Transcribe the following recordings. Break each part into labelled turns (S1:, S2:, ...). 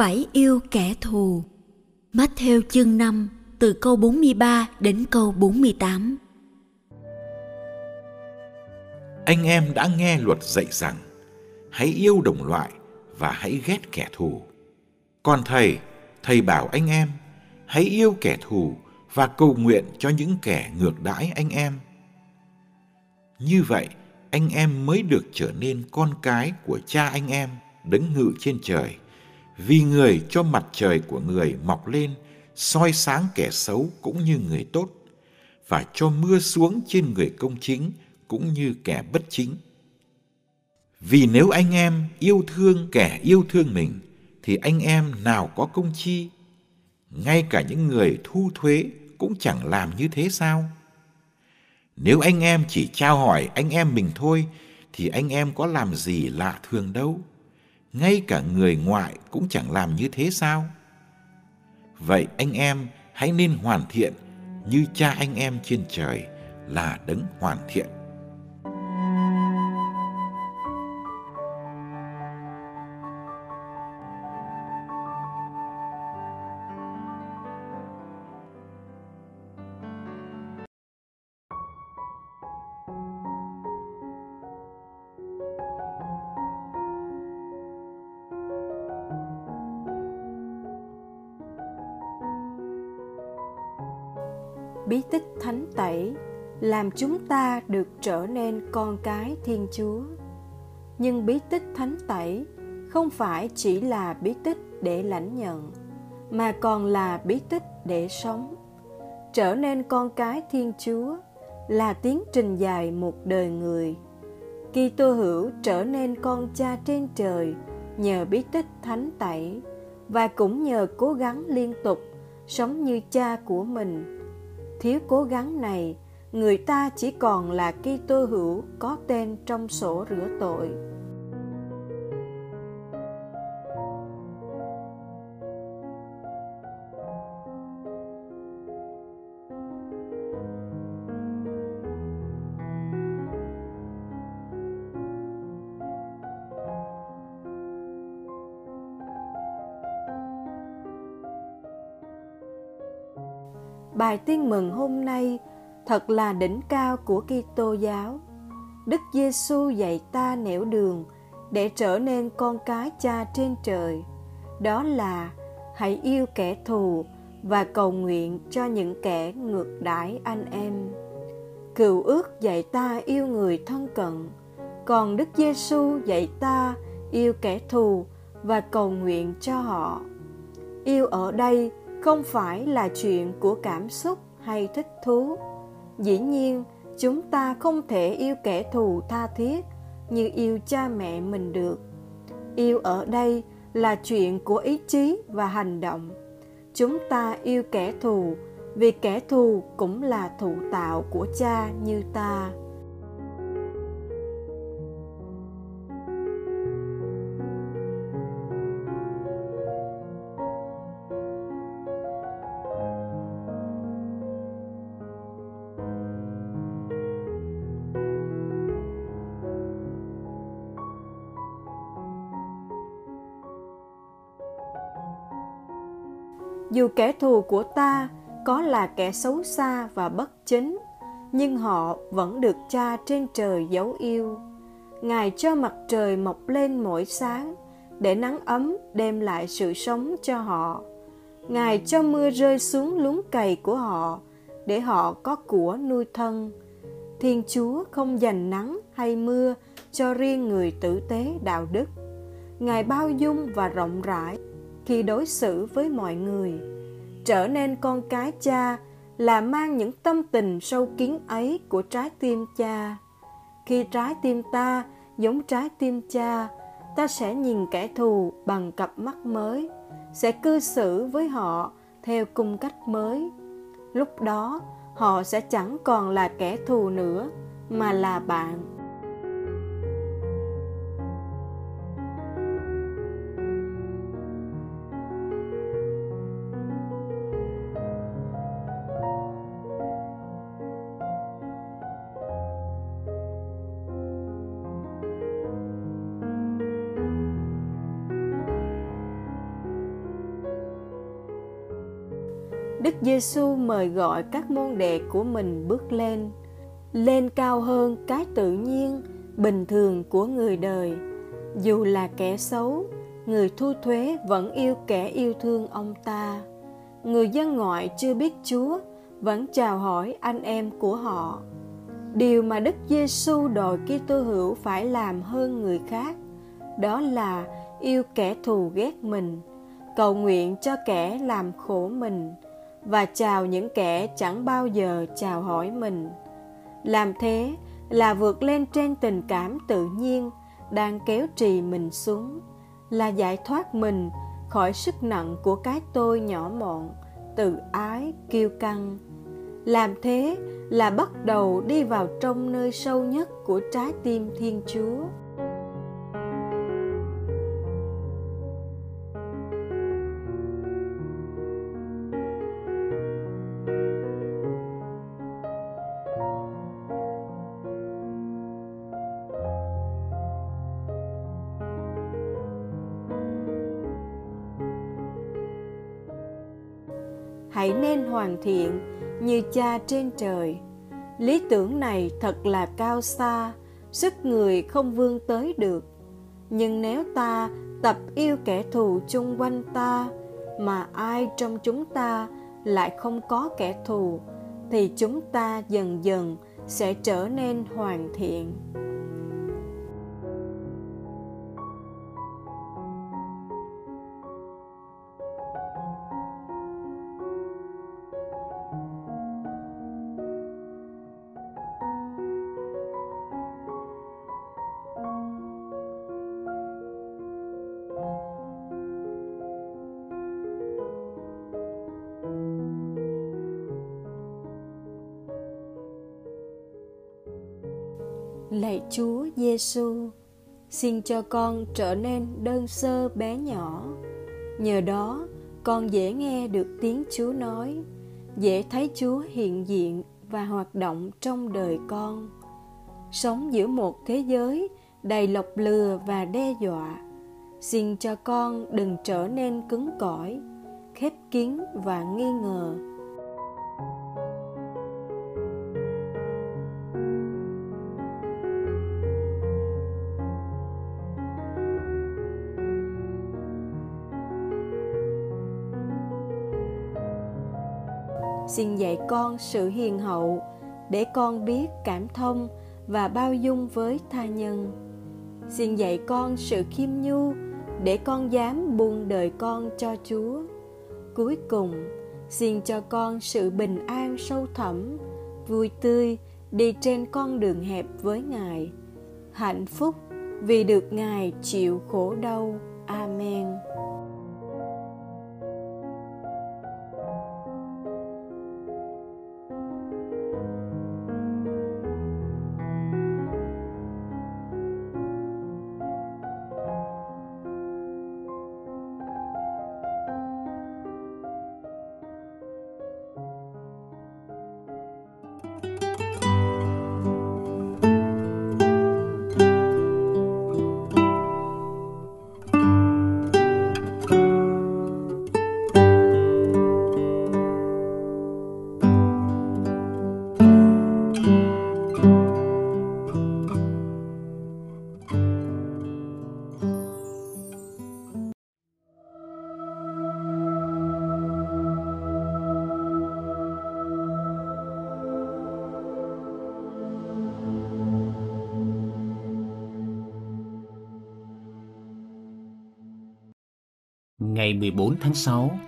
S1: Phải yêu kẻ thù. Matthew chương 5 từ câu 43 đến câu 48.
S2: Anh em đã nghe luật dạy rằng hãy yêu đồng loại và hãy ghét kẻ thù. Còn thầy, thầy bảo anh em hãy yêu kẻ thù và cầu nguyện cho những kẻ ngược đãi anh em. Như vậy, anh em mới được trở nên con cái của cha anh em đứng ngự trên trời – vì người cho mặt trời của người mọc lên, soi sáng kẻ xấu cũng như người tốt, và cho mưa xuống trên người công chính cũng như kẻ bất chính. Vì nếu anh em yêu thương kẻ yêu thương mình, thì anh em nào có công chi? Ngay cả những người thu thuế cũng chẳng làm như thế sao? Nếu anh em chỉ trao hỏi anh em mình thôi, thì anh em có làm gì lạ thường đâu? Ngay cả người ngoại cũng chẳng làm như thế sao? Vậy anh em hãy nên hoàn thiện như cha anh em trên trời là đấng hoàn thiện.
S3: Bí tích thánh tẩy làm chúng ta được trở nên con cái thiên chúa. Nhưng bí tích thánh tẩy không phải chỉ là bí tích để lãnh nhận, mà còn là bí tích để sống. Trở nên con cái thiên chúa là tiến trình dài một đời người. Khi tô hữu trở nên con cha trên trời nhờ bí tích thánh tẩy và cũng nhờ cố gắng liên tục sống như cha của mình thiếu cố gắng này, người ta chỉ còn là Kitô hữu có tên trong sổ rửa tội. Bài tin mừng hôm nay thật là đỉnh cao của Kitô giáo. Đức Giêsu dạy ta nẻo đường để trở nên con cái cha trên trời. Đó là hãy yêu kẻ thù và cầu nguyện cho những kẻ ngược đãi anh em. Cựu ước dạy ta yêu người thân cận, còn Đức Giêsu dạy ta yêu kẻ thù và cầu nguyện cho họ. Yêu ở đây không phải là chuyện của cảm xúc hay thích thú. Dĩ nhiên, chúng ta không thể yêu kẻ thù tha thiết như yêu cha mẹ mình được. Yêu ở đây là chuyện của ý chí và hành động. Chúng ta yêu kẻ thù vì kẻ thù cũng là thụ tạo của cha như ta. Dù kẻ thù của ta có là kẻ xấu xa và bất chính, nhưng họ vẫn được cha trên trời dấu yêu ngài cho mặt trời mọc lên mỗi sáng để nắng ấm đem lại sự sống cho họ. Ngài cho mưa rơi xuống luống cày của họ để họ có của nuôi thân. Thiên Chúa không dành nắng hay mưa cho riêng người tử tế đạo đức. Ngài bao dung và rộng rãi khi đối xử với mọi người. Trở nên con cái cha là mang những tâm tình sâu kín ấy của trái tim cha. Khi trái tim ta giống trái tim cha, ta sẽ nhìn kẻ thù bằng cặp mắt mới, sẽ cư xử với họ theo cung cách mới. Lúc đó, họ sẽ chẳng còn là kẻ thù nữa, mà là bạn. Đức Giêsu mời gọi các môn đệ của mình bước lên, lên cao hơn cái tự nhiên, bình thường của người đời. Dù là kẻ xấu, người thu thuế vẫn yêu kẻ yêu thương ông ta. Người dân ngoại chưa biết Chúa vẫn chào hỏi anh em của họ. Điều mà Đức Giêsu đòi Kitô hữu phải làm hơn người khác, đó là yêu kẻ thù ghét mình, cầu nguyện cho kẻ làm khổ mình, và chào những kẻ chẳng bao giờ chào hỏi mình. Làm thế là vượt lên trên tình cảm tự nhiên đang kéo trì mình xuống, là giải thoát mình khỏi sức nặng của cái tôi nhỏ mọn, tự ái, kiêu căng. Làm thế là bắt đầu đi vào trong nơi sâu nhất của trái tim thiên chúa. Hãy nên hoàn thiện như cha trên trời. Lý tưởng này thật là cao xa, sức người không vươn tới được. Nhưng nếu ta tập yêu kẻ thù chung quanh ta, mà ai trong chúng ta lại không có kẻ thù, thì chúng ta dần dần sẽ trở nên hoàn thiện. Lạy Chúa Giêsu, xin cho con trở nên đơn sơ bé nhỏ. Nhờ đó, con dễ nghe được tiếng Chúa nói, dễ thấy Chúa hiện diện và hoạt động trong đời con. Sống giữa một thế giới đầy lọc lừa và đe dọa, xin cho con đừng trở nên cứng cỏi, khép kín và nghi ngờ dạy con sự hiền hậu để con biết cảm thông và bao dung với tha nhân. Xin dạy con sự khiêm nhu để con dám buông đời con cho chúa. Cuối cùng, xin cho con sự bình an sâu thẳm, vui tươi đi trên con đường hẹp với ngài. Hạnh phúc vì được ngài chịu khổ đau. Amen.
S4: Ngày 14 tháng 6,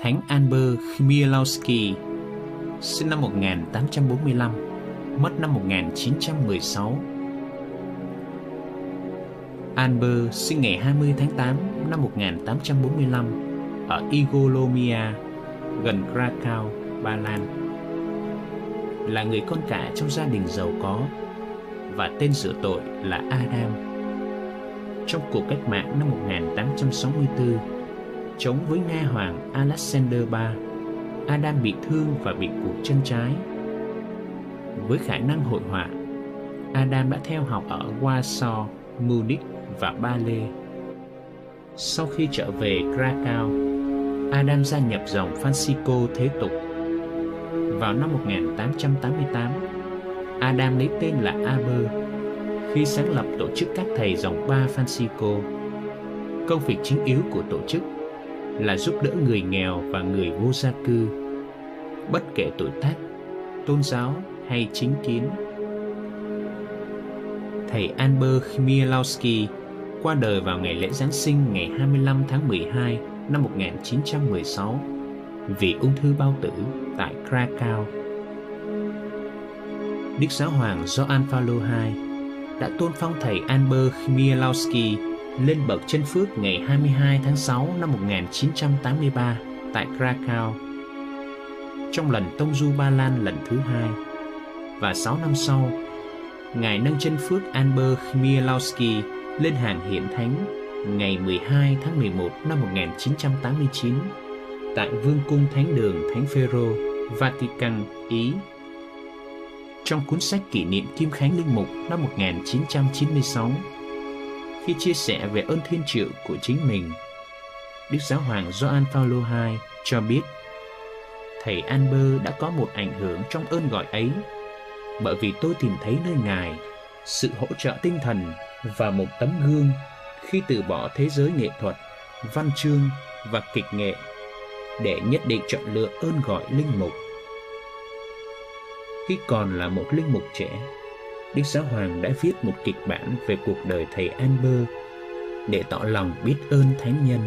S4: Thánh Albert Chmielowski, sinh năm 1845, mất năm 1916. Albert sinh ngày 20 tháng 8 năm 1845 ở Igolomia, gần Krakow, Ba Lan. Là người con cả trong gia đình giàu có và tên rửa tội là Adam. Trong cuộc cách mạng năm 1864, chống với Nga Hoàng Alexander III, Adam bị thương và bị cụt chân trái. Với khả năng hội họa, Adam đã theo học ở Warsaw, Munich và Ba Lê. Sau khi trở về Krakow, Adam gia nhập dòng Francisco thế tục. Vào năm 1888, Adam lấy tên là Aber khi sáng lập tổ chức các thầy dòng ba Francisco. Công việc chính yếu của tổ chức là giúp đỡ người nghèo và người vô gia cư, bất kể tuổi tác, tôn giáo hay chính kiến. Thầy Albert Chmielowski qua đời vào ngày lễ Giáng sinh ngày 25 tháng 12 năm 1916 vì ung thư bao tử tại Krakow. Đức Giáo hoàng Gioan Phaolô II đã tôn phong thầy Albert Chmielowski lên bậc chân phước ngày 22 tháng 6 năm 1983 tại Krakow. Trong lần tông du Ba Lan lần thứ hai và 6 năm sau, Ngài nâng chân phước Albert Chmielowski lên hàng hiện thánh ngày 12 tháng 11 năm 1989 tại Vương cung Thánh đường Thánh Phêrô, Vatican, Ý. Trong cuốn sách kỷ niệm Kim Khánh Linh Mục năm 1996, khi chia sẻ về ơn thiên triệu của chính mình, Đức Giáo hoàng Gioan Phaolô II cho biết Thầy Amber đã có một ảnh hưởng trong ơn gọi ấy bởi vì tôi tìm thấy nơi Ngài sự hỗ trợ tinh thần và một tấm gương khi từ bỏ thế giới nghệ thuật, văn chương và kịch nghệ để nhất định chọn lựa ơn gọi linh mục. Khi còn là một linh mục trẻ, Đức Giáo Hoàng đã viết một kịch bản về cuộc đời thầy Amber để tỏ lòng biết ơn thánh nhân.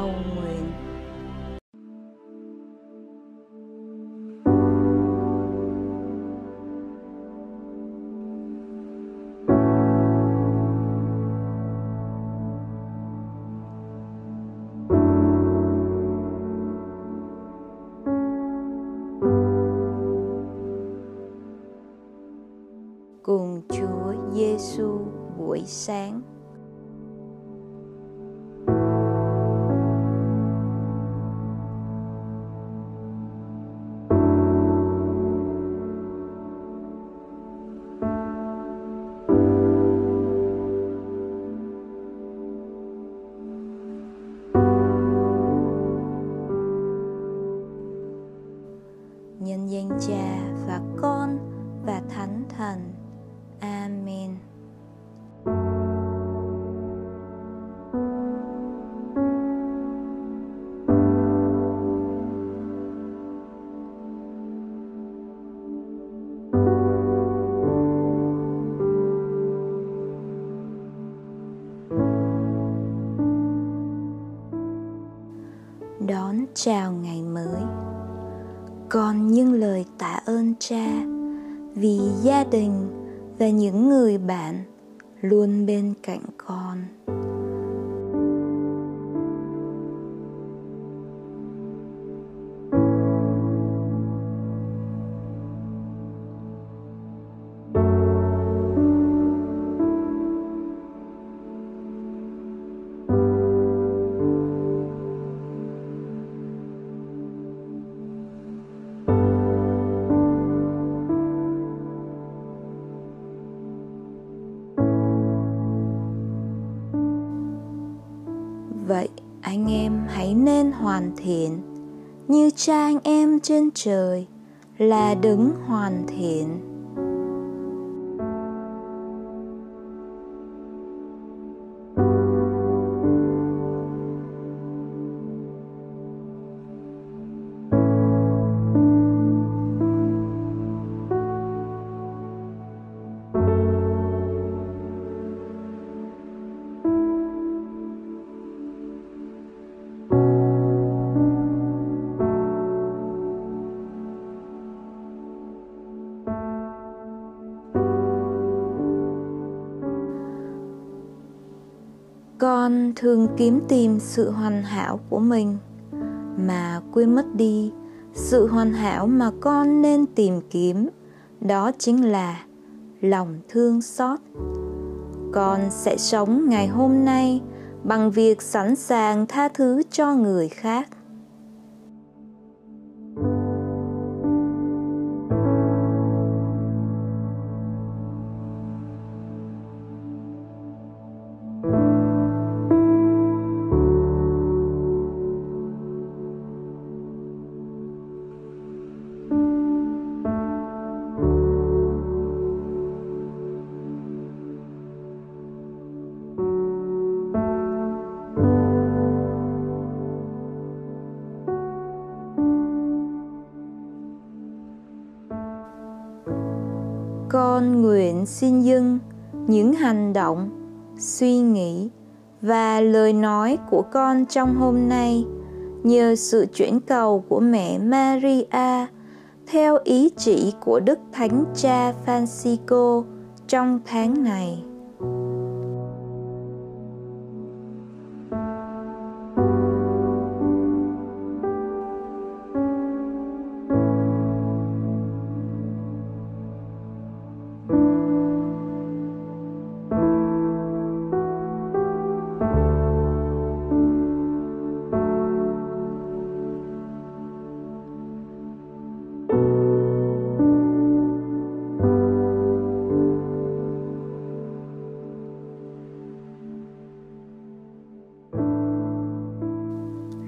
S5: Đồ Cha và Con và Thánh Thần. Con những lời tạ ơn cha, vì gia đình và những người bạn luôn bên cạnh con. vậy, anh em hãy nên hoàn thiện như cha anh em trên trời là đứng hoàn thiện. Con thường kiếm tìm sự hoàn hảo của mình, mà quên mất đi sự hoàn hảo mà con nên tìm kiếm, đó chính là lòng thương xót. Con sẽ sống ngày hôm nay bằng việc sẵn sàng tha thứ cho người khác. Con nguyện xin dâng những hành động, suy nghĩ và lời nói của con trong hôm nay nhờ sự chuyển cầu của mẹ Maria theo ý chỉ của Đức Thánh Cha Francisco trong tháng này.